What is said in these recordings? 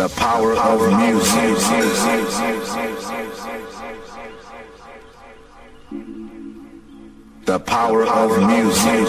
The power of music. The power of music.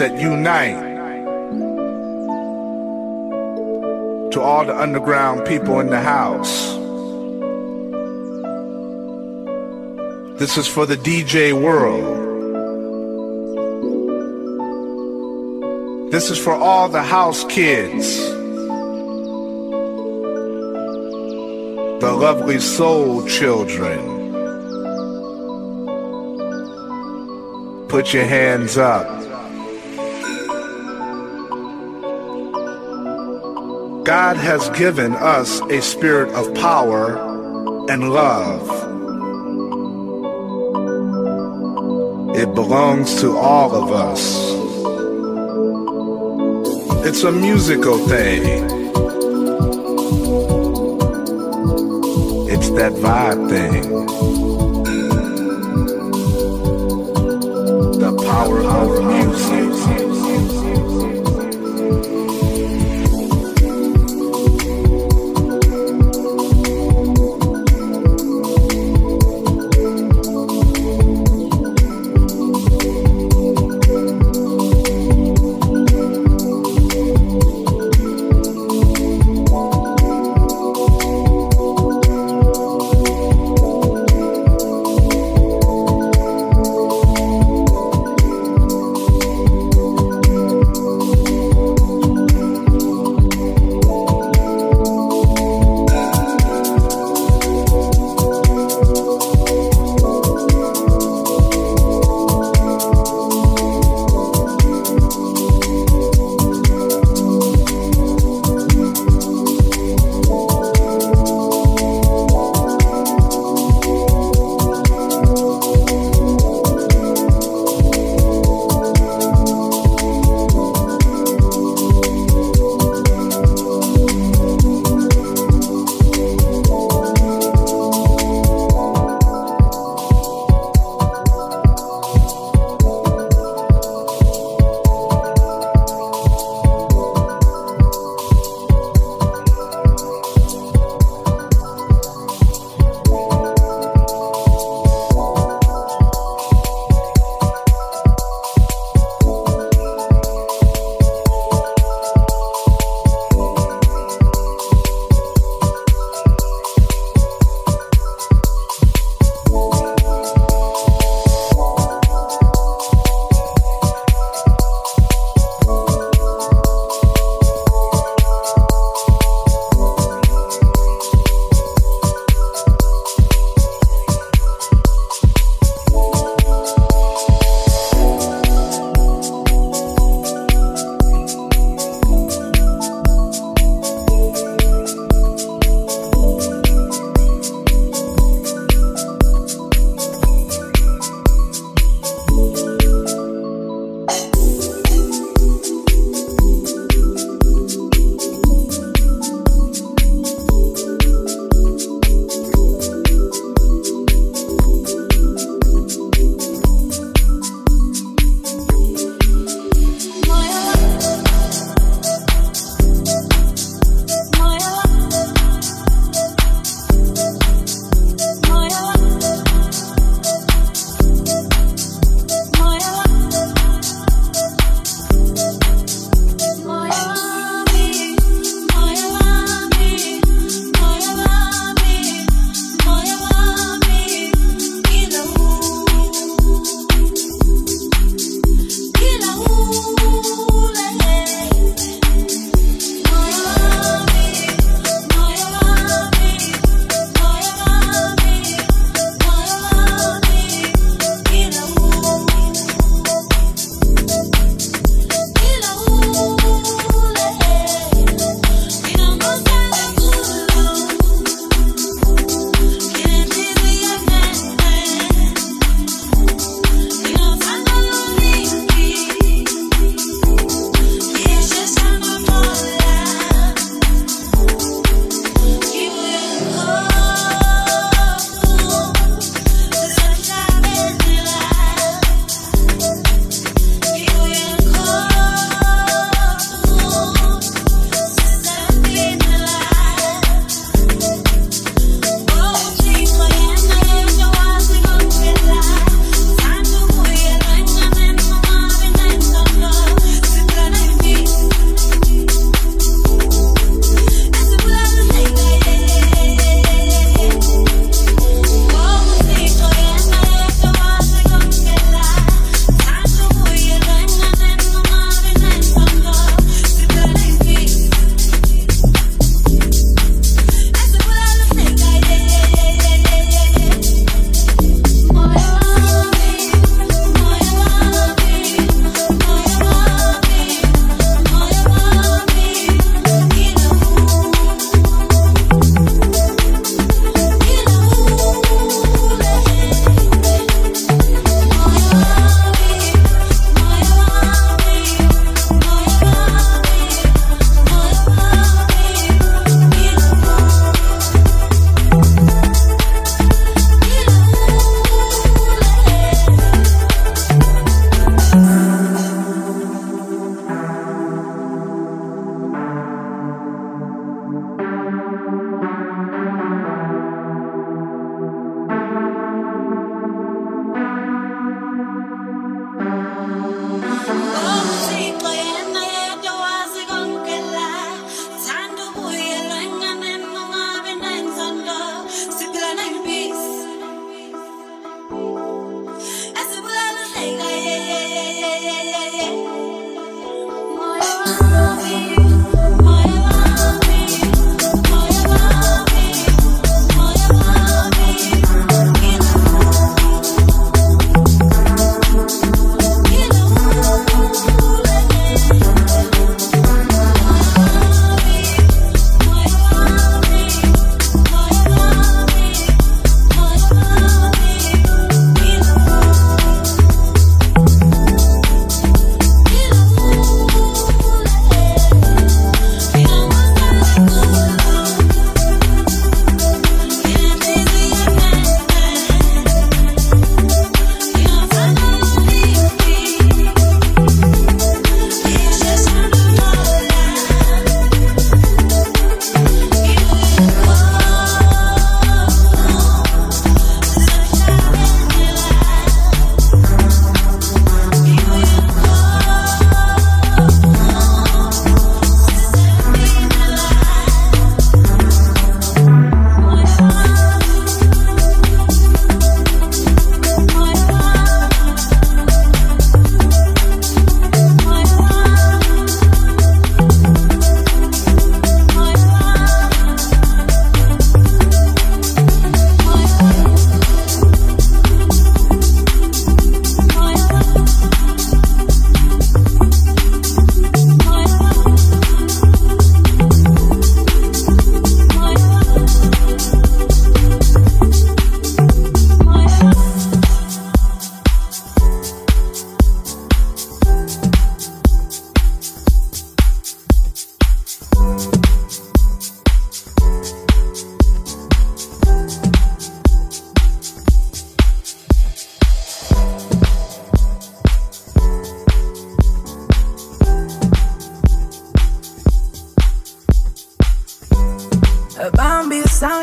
That unite. To all the underground people in the house. This is for the DJ world. This is for all the house kids. The lovely soul children. Put your hands up. God has given us a spirit of power and love. It belongs to all of us. It's a musical thing. It's that vibe thing. The power of music.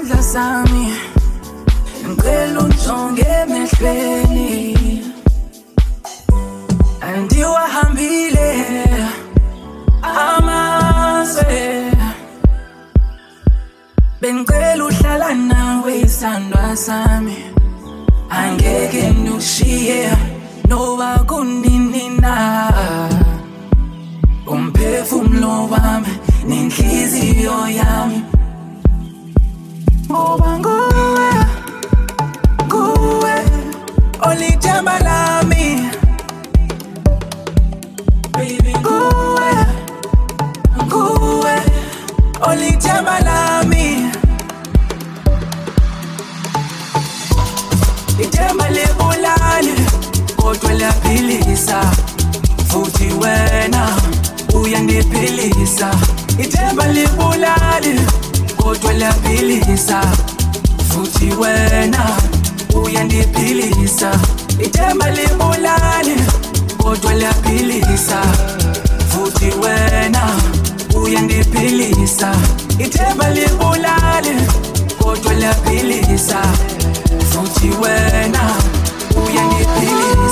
Sami. Ngicela unjonge emehlweni. Andiwahambile amazwe bengicela uhlala nawe isandwa sami. Angeke nushiye noba kunini na. Umphefumulo wami nenhliziyo yami. Ngoba nguwe nguwe olithemba lami baby nguwe nguwe olithemba lami ithemba libulali kodwa liyaphilisa. Futhi wena uyandiphilisa ithemba libulali kodwa liyaphilisa futhi wena uyandiphilisa ithemba libulali kodwa liyaphilisa futhi wena uyandiphilisa ithemba libulali kodwa liyaphilisa futhi wena uyandiphilisa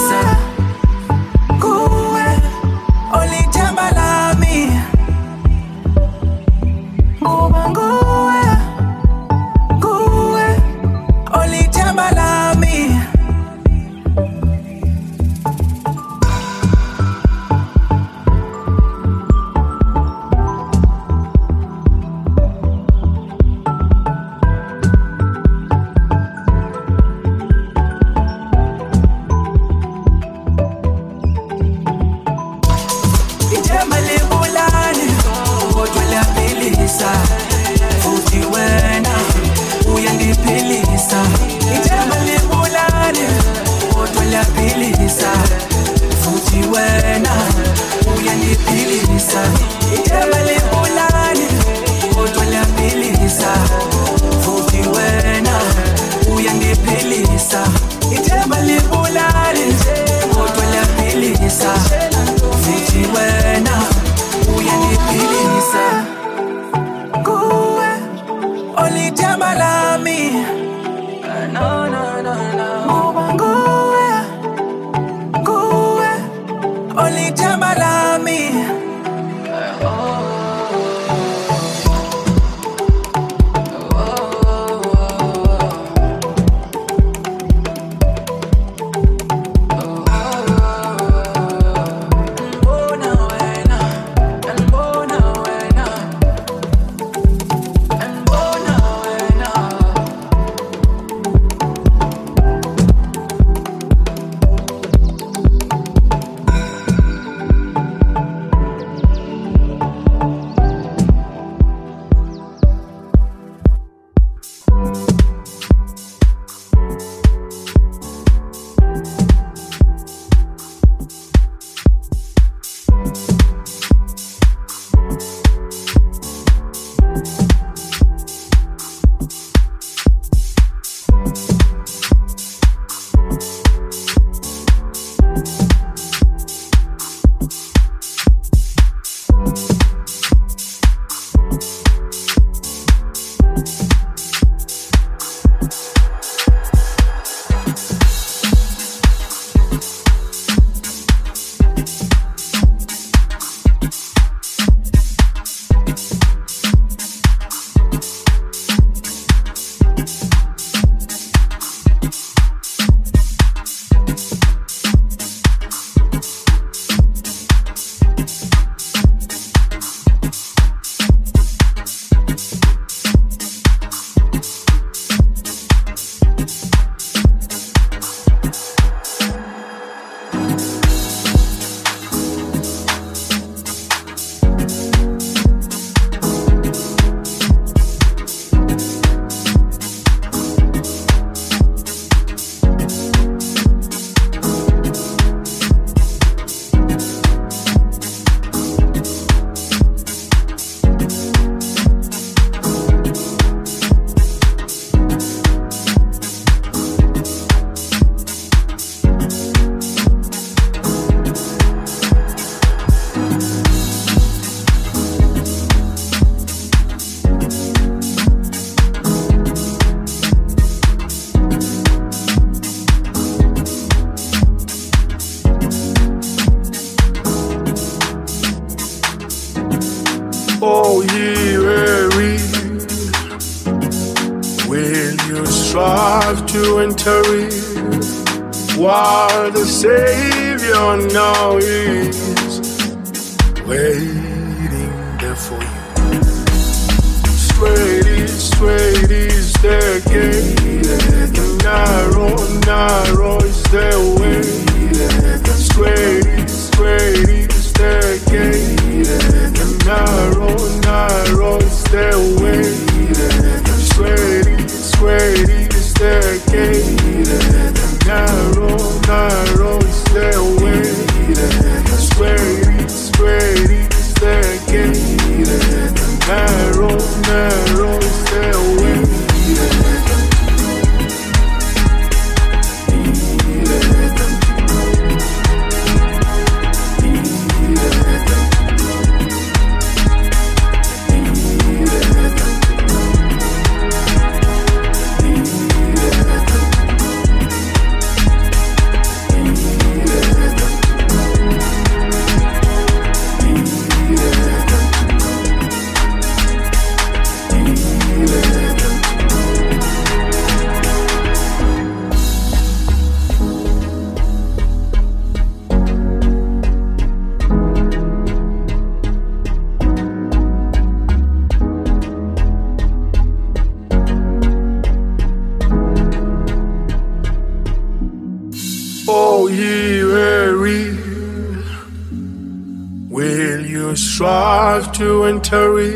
to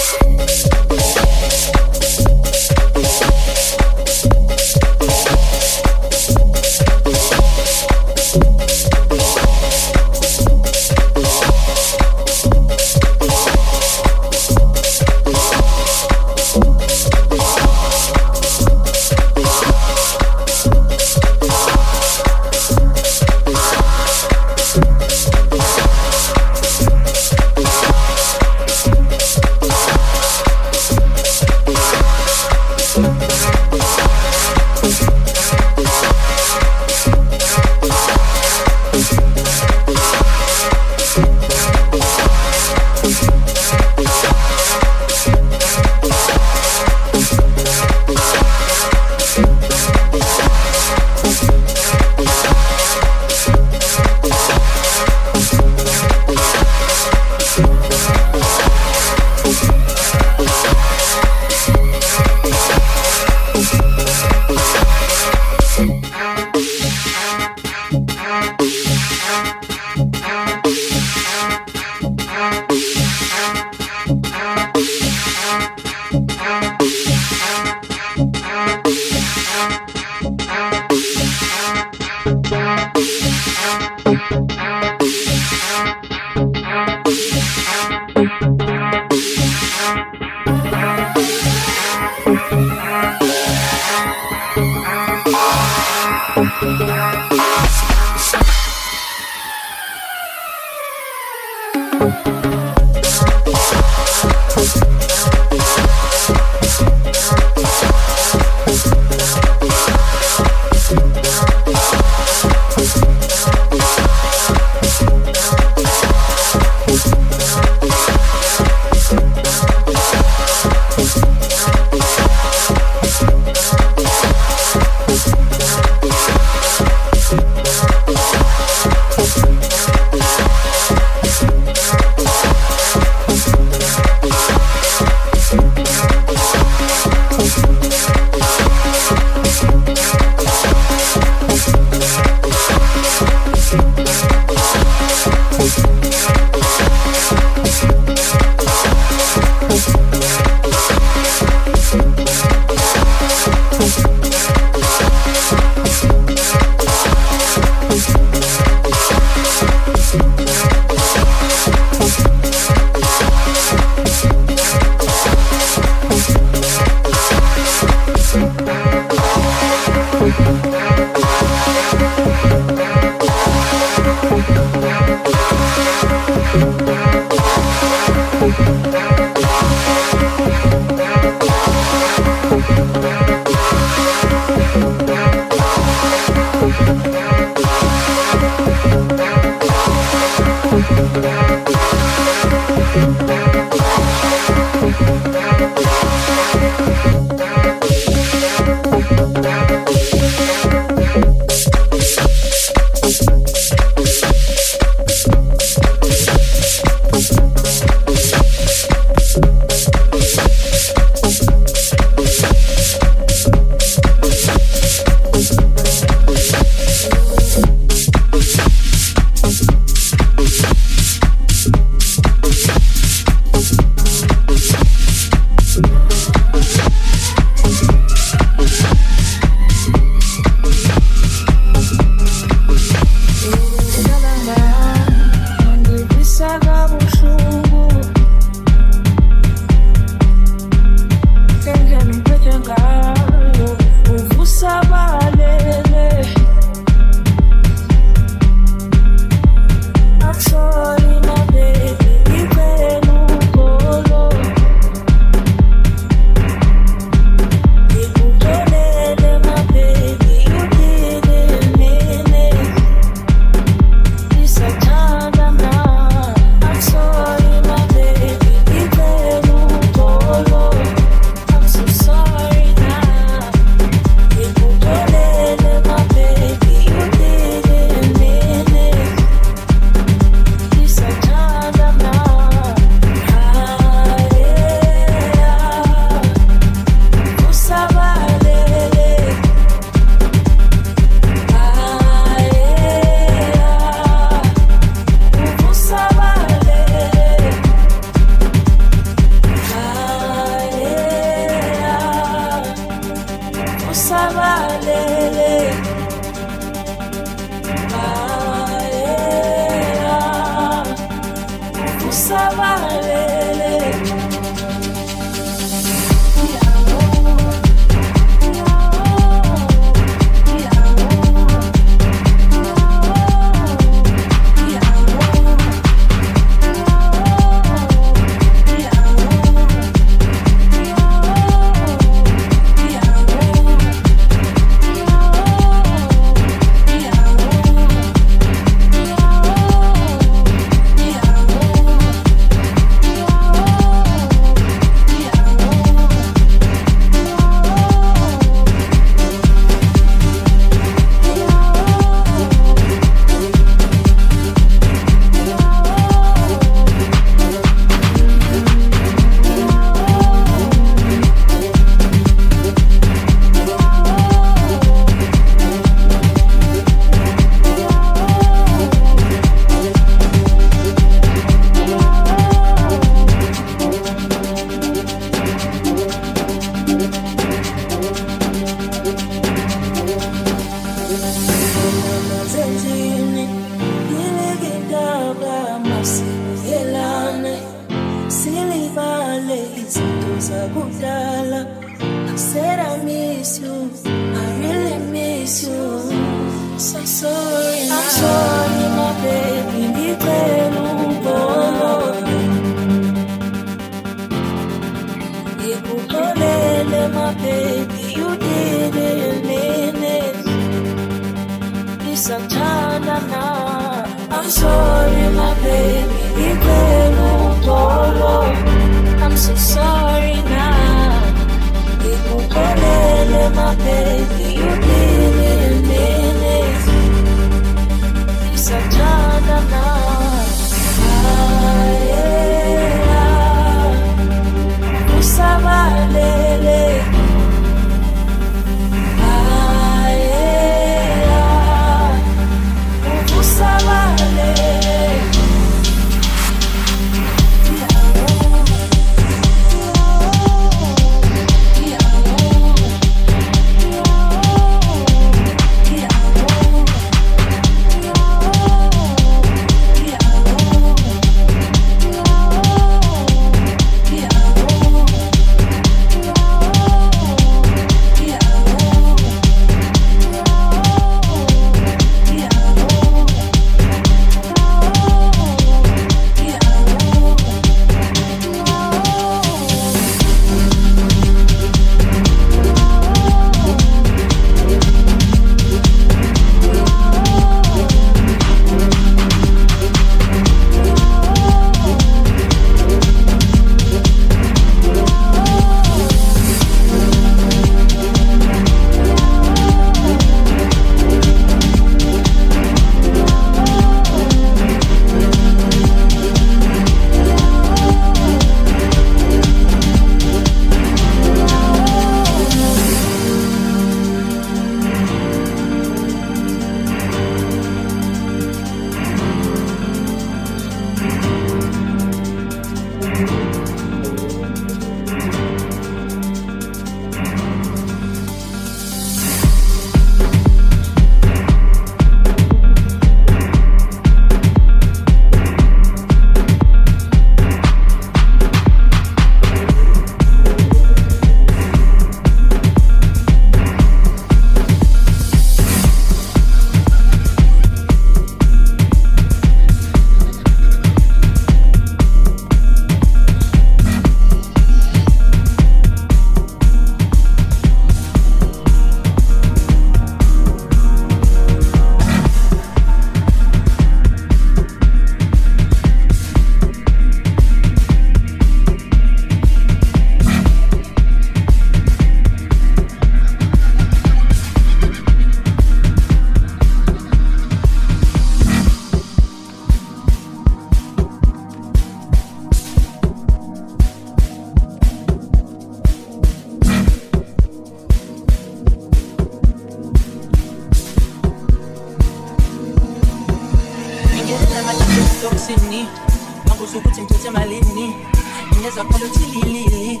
lilili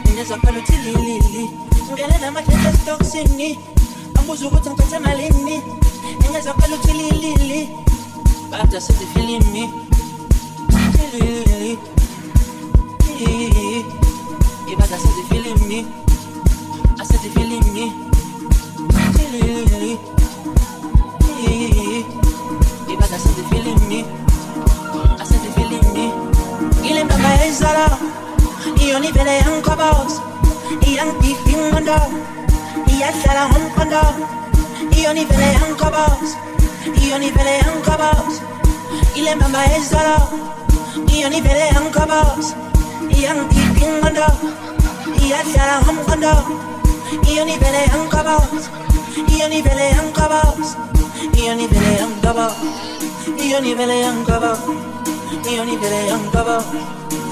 ngingezwakhala uthi lilili ngingelela amathathu esitokisini ngabuza ukuthi ngithethe malini. Ngingezwakhala uthi lilili bada sezifilimi lilili ibada sezifilimi asezifilimi lilili ibada sezifilimi ile mbamba yayizala iyona ivele yangikhobos iyangibhifa ingqondo iyadlala ngomqondo iyona ivele yangikhobos iyona ivele yangikhobos ile mbamba yayizala iyona ivele yangikhobos iyangibhifa ingqondo iyadlala ngomqondo iyona ivele yangikhobos iyona ivele yangikhobos iyona ivele yangikhobos iyona ivele yangikhobos iyona ivele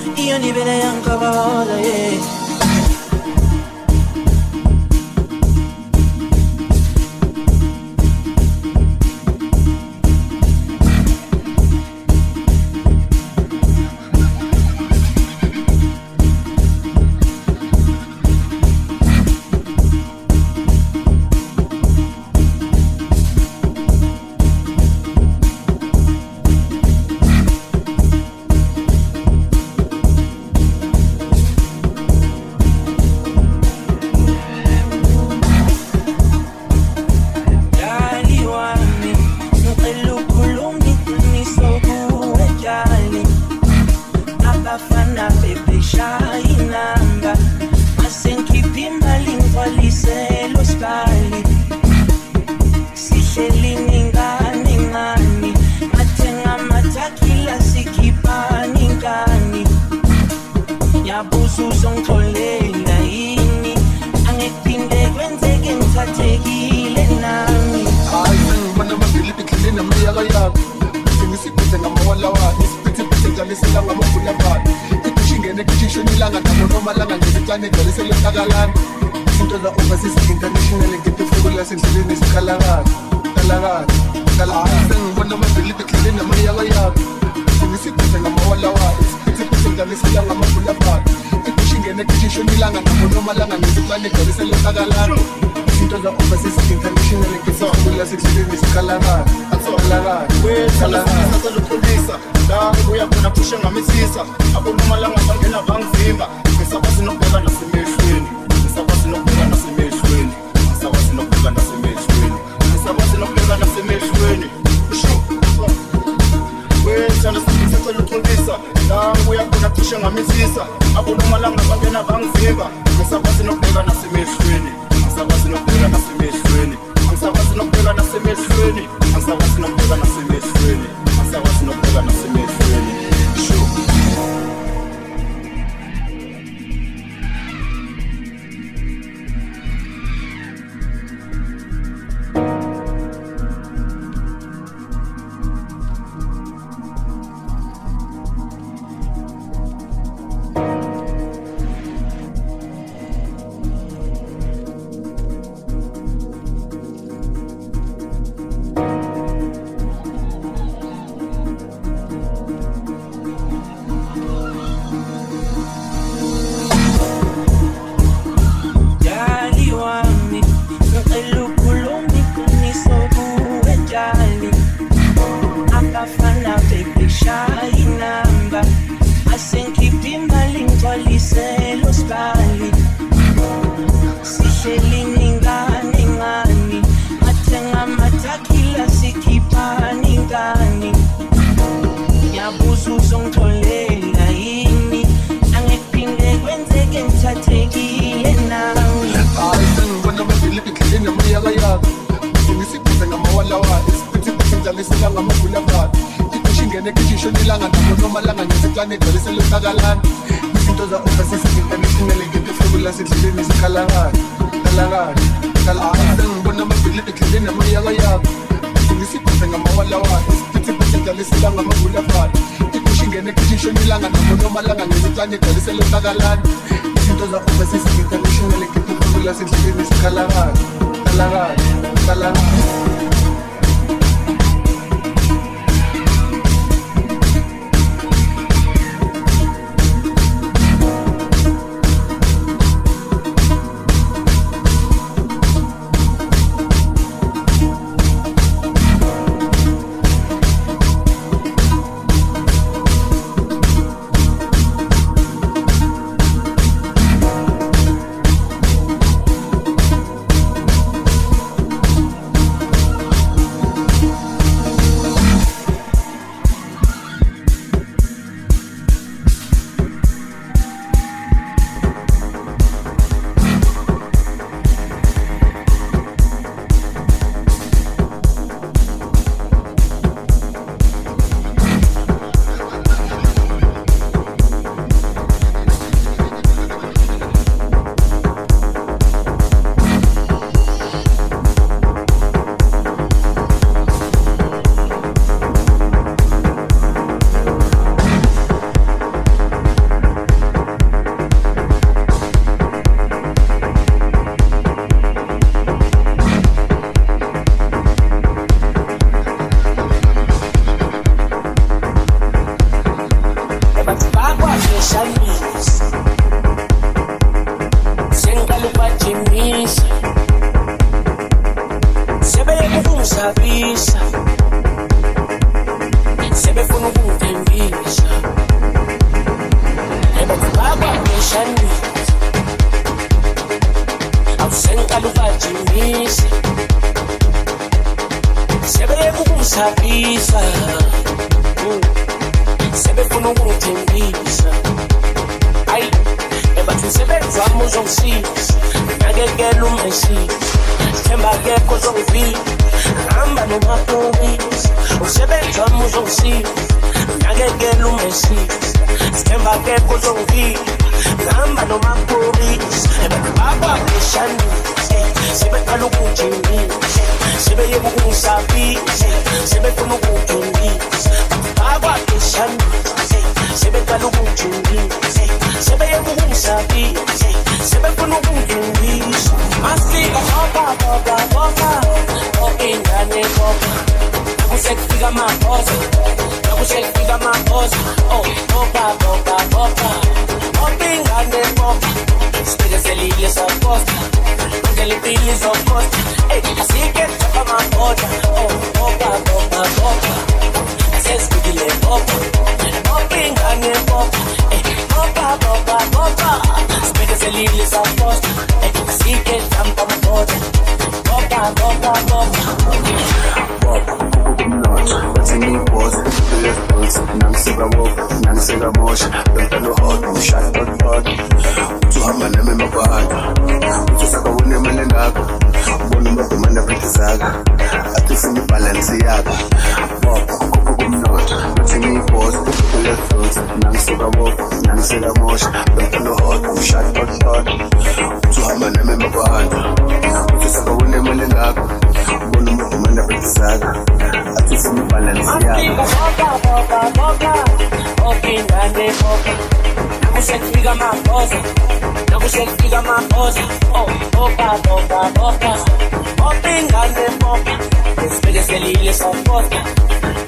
Io hiyo ni vile yankabaodaye busu zongitholela yini angiphinde kwenzeke ngithathekile nami hayi sengibona amavili bigxile namiyaka yakho sengisigqize ngamawalawani isiphithiphithi njalo isilanga mabulabani ngene kushishini ilanga nabonomalanga ngezicane egcwalisele hlakalango izinto za-uva sizi-international ngetifuko lasendleleni zikhalakala kalakala kalakasengibona amabhilidi egxile namayakayabo sengisigqize ngamawalawayo isiphithiphithi njalo isilanga mabulabala ingene kishishoni ilanga nabo noma langa ngesicane igcwalisele hlakalana izinto za-overseas international ngitefukula sendleleni zikhalakala kalakala kalakala saseluxolisa la ngibuya khona kushe ngamisisa abonomalanga bangena bangivimba ngisakwazi nokubheka nasemehlweni. Ngisakwazi nokubheka nasemehlweni. Ngisakwazi nokubheka nasemehlweni. Ngisakwazi nokubheka nasemehlweni. Wethanda saseluxolisa la ngibuya khona kushe ngamisisa abonomalanga bangena bangivimba ngisakwazi nokubheka nasemehlweni Abafana bebeshaya inamba, isiphithiphithi ngidlalisela ngamabulabhali idishi ingene kishishoni ilanga nabo noma langa igcwalisele hlakalana izinto za-overseas international ngitefukula sendleleni zikhalakala kalakala kalakala sengibona amavili bidlile namiyaka yakho sengisibhize ngamawalawa isiphithiphithi ngidlalisela ngamabulabhali idishi ingene kishishoni ilanga nabo noma langa igcwalisele hlakalana izinto za-overseas international ngitefukula sendleleni zikhalakala kalakala saposta ey asike chapa maboda boba boba boba umnotho bathi ngiyibhoze lefbos nangiseka woka nangiseka mosha bempelo ubona umadumanda bretizaka athi ufuna ibhalansi yakho boba kukhupha kumnotho bathi ngiyibhoze lefbos nangiseka woka nangiseka mosha bempelo hot ngishaya hot hot uthi uhamba nami emabhanda uthi usakawune imali engakho ubona umadumanda bretizaka athi ufuna ibhalansi yakho nakusekufika amabhoza nakusekufika amabhoza oh boba boba boba boba ingane boba sibekezelile sopota.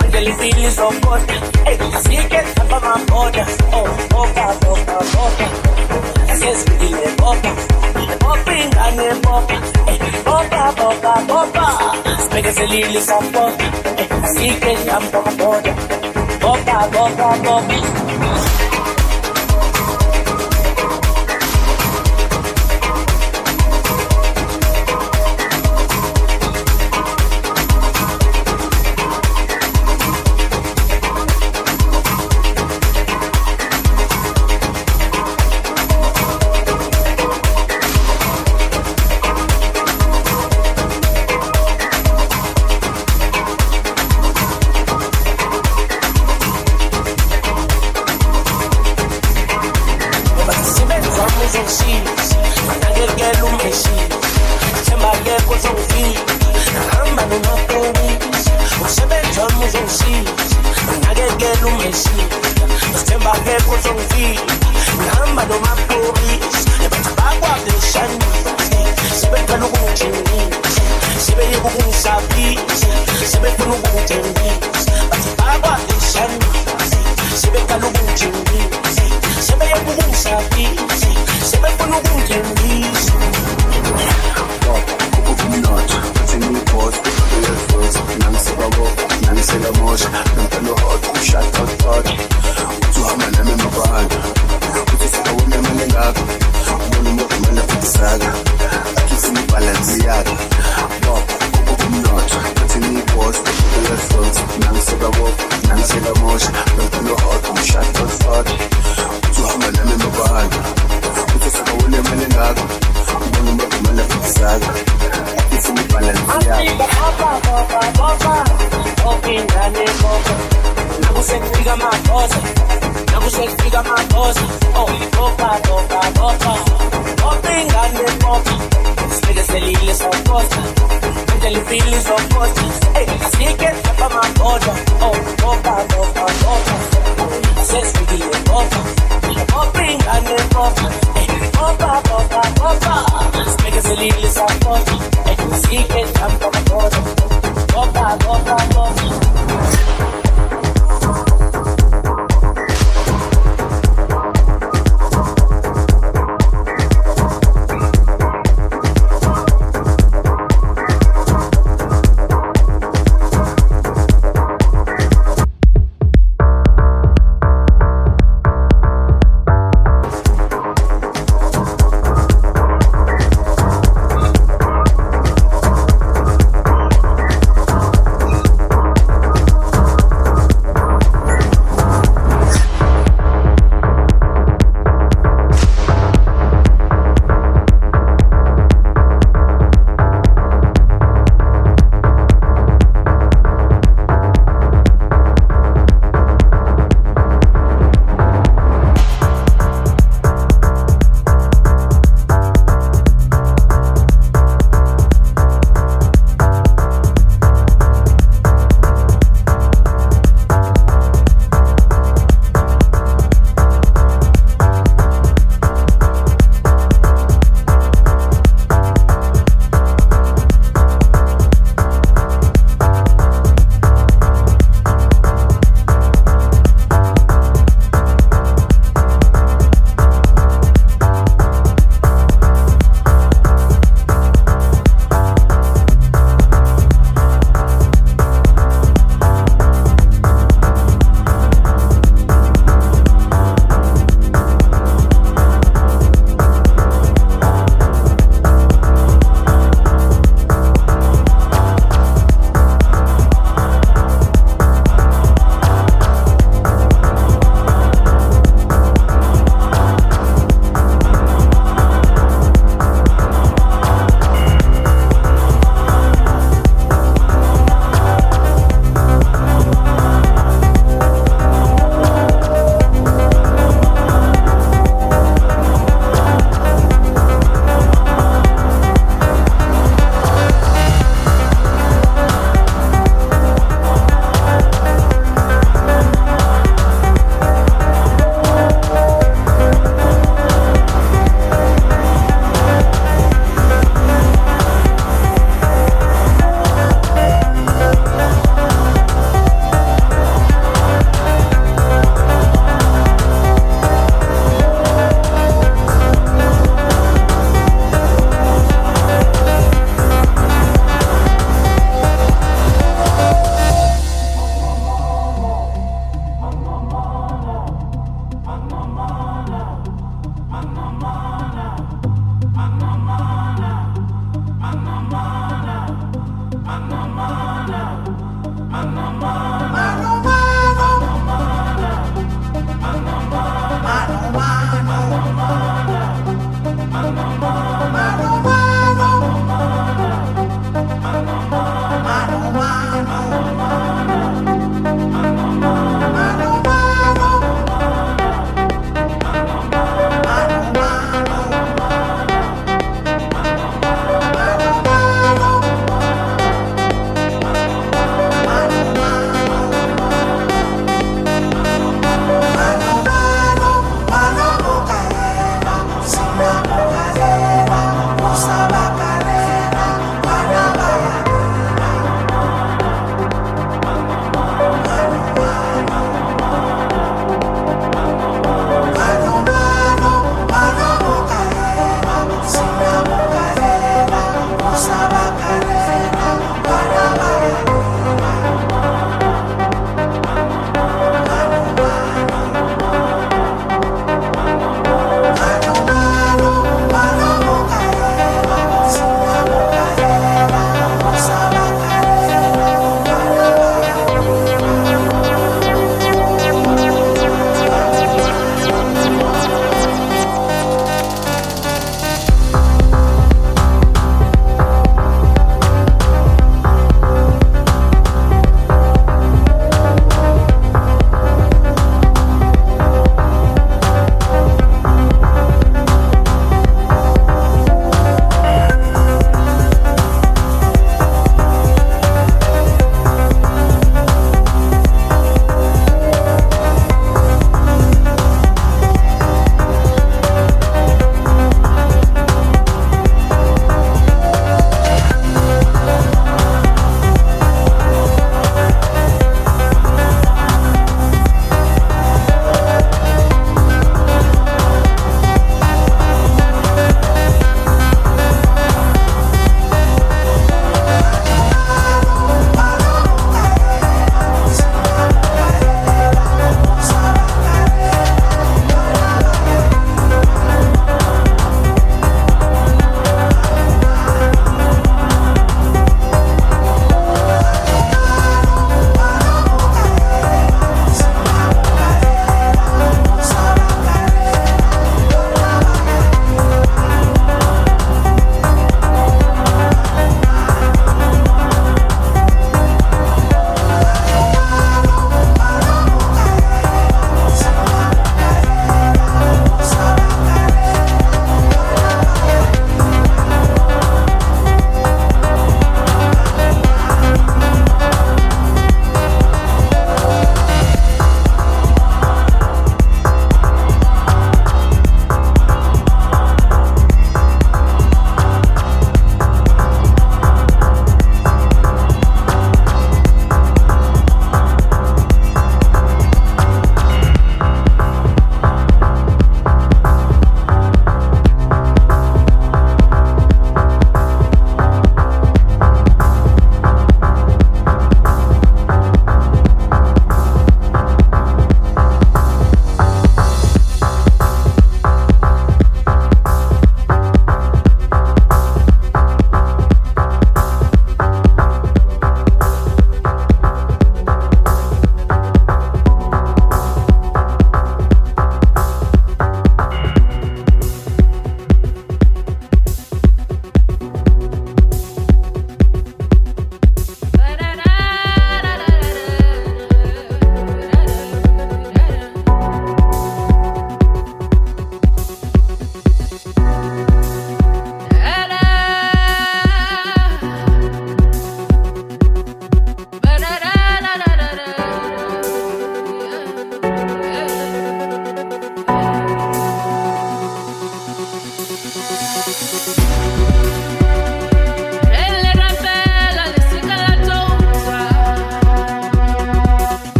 Mandela impilo izopota ey asike chapa maboda oh boba boba boba asesifikile boba boba ingane boba ey boba boba boba sibekezelile sopota. Ey asike chapa maboda boba boba boba ngihamba nomapolisi bathi bakwabeshanise sebeqala ukungijingisa sebeyeka ukungisabisa sebefuna ukungithembisa bathi bakwabeshanise sebeqala nangiseka mosha bempelo hot ngishaya hot uhamba nami emabhanda uthi usakawune imali engakho ubona umadumanda bretizaka athi ufuna ibhalansi boba umnotho bathi ngiyibhoze lefbos nangiseka woka nangiseka mosha bempelo hot ngishaya hot uhamba nami emabhanda uthi usakawune imali engakho ubona umadumanda bretizaka athi ufuna ibhalansi yakho nakusekufika amabhoza nakusekufika amabhoza oh boba boba boba boba ingane boba sibekezelile soposta mandela impilo izoposta ey asike chapa maboda oh boba boba boba sesifikile boba boba ingane boba ey boba boba boba sibekezelile soposta ey asike chapa maboda boba boba boba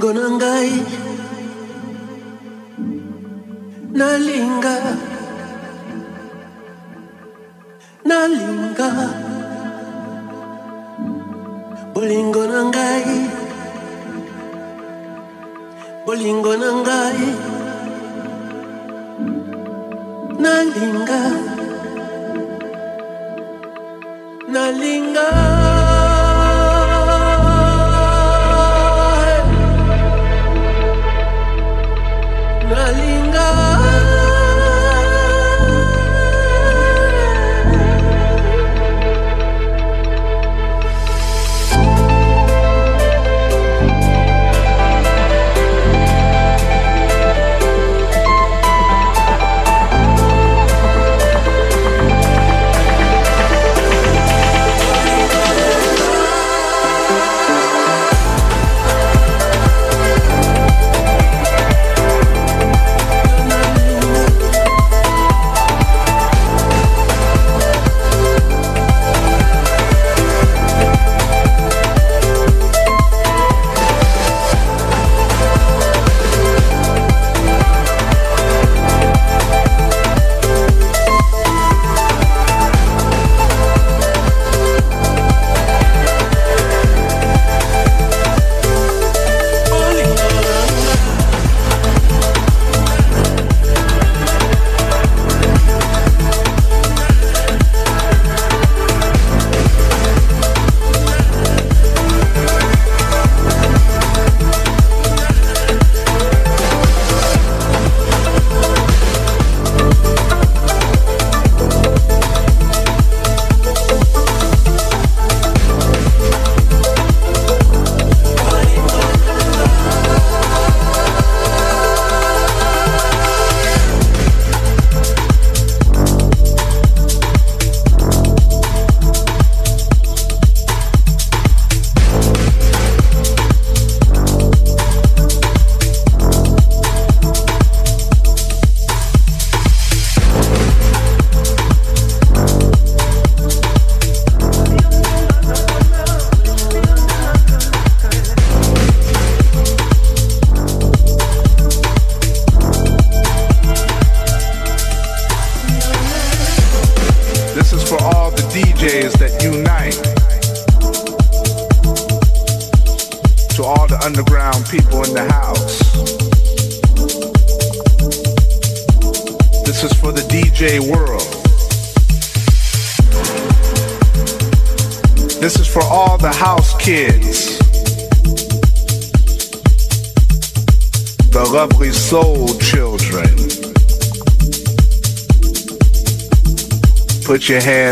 lingo na nalinga.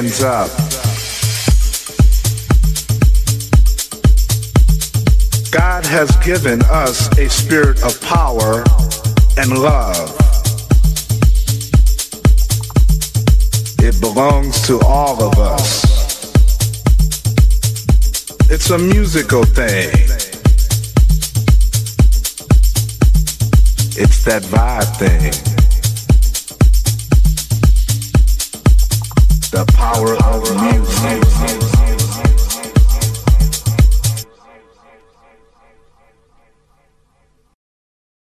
Hands up. God has given us a spirit of power and love. It belongs to all of us. It's a musical thing. It's that vibe thing.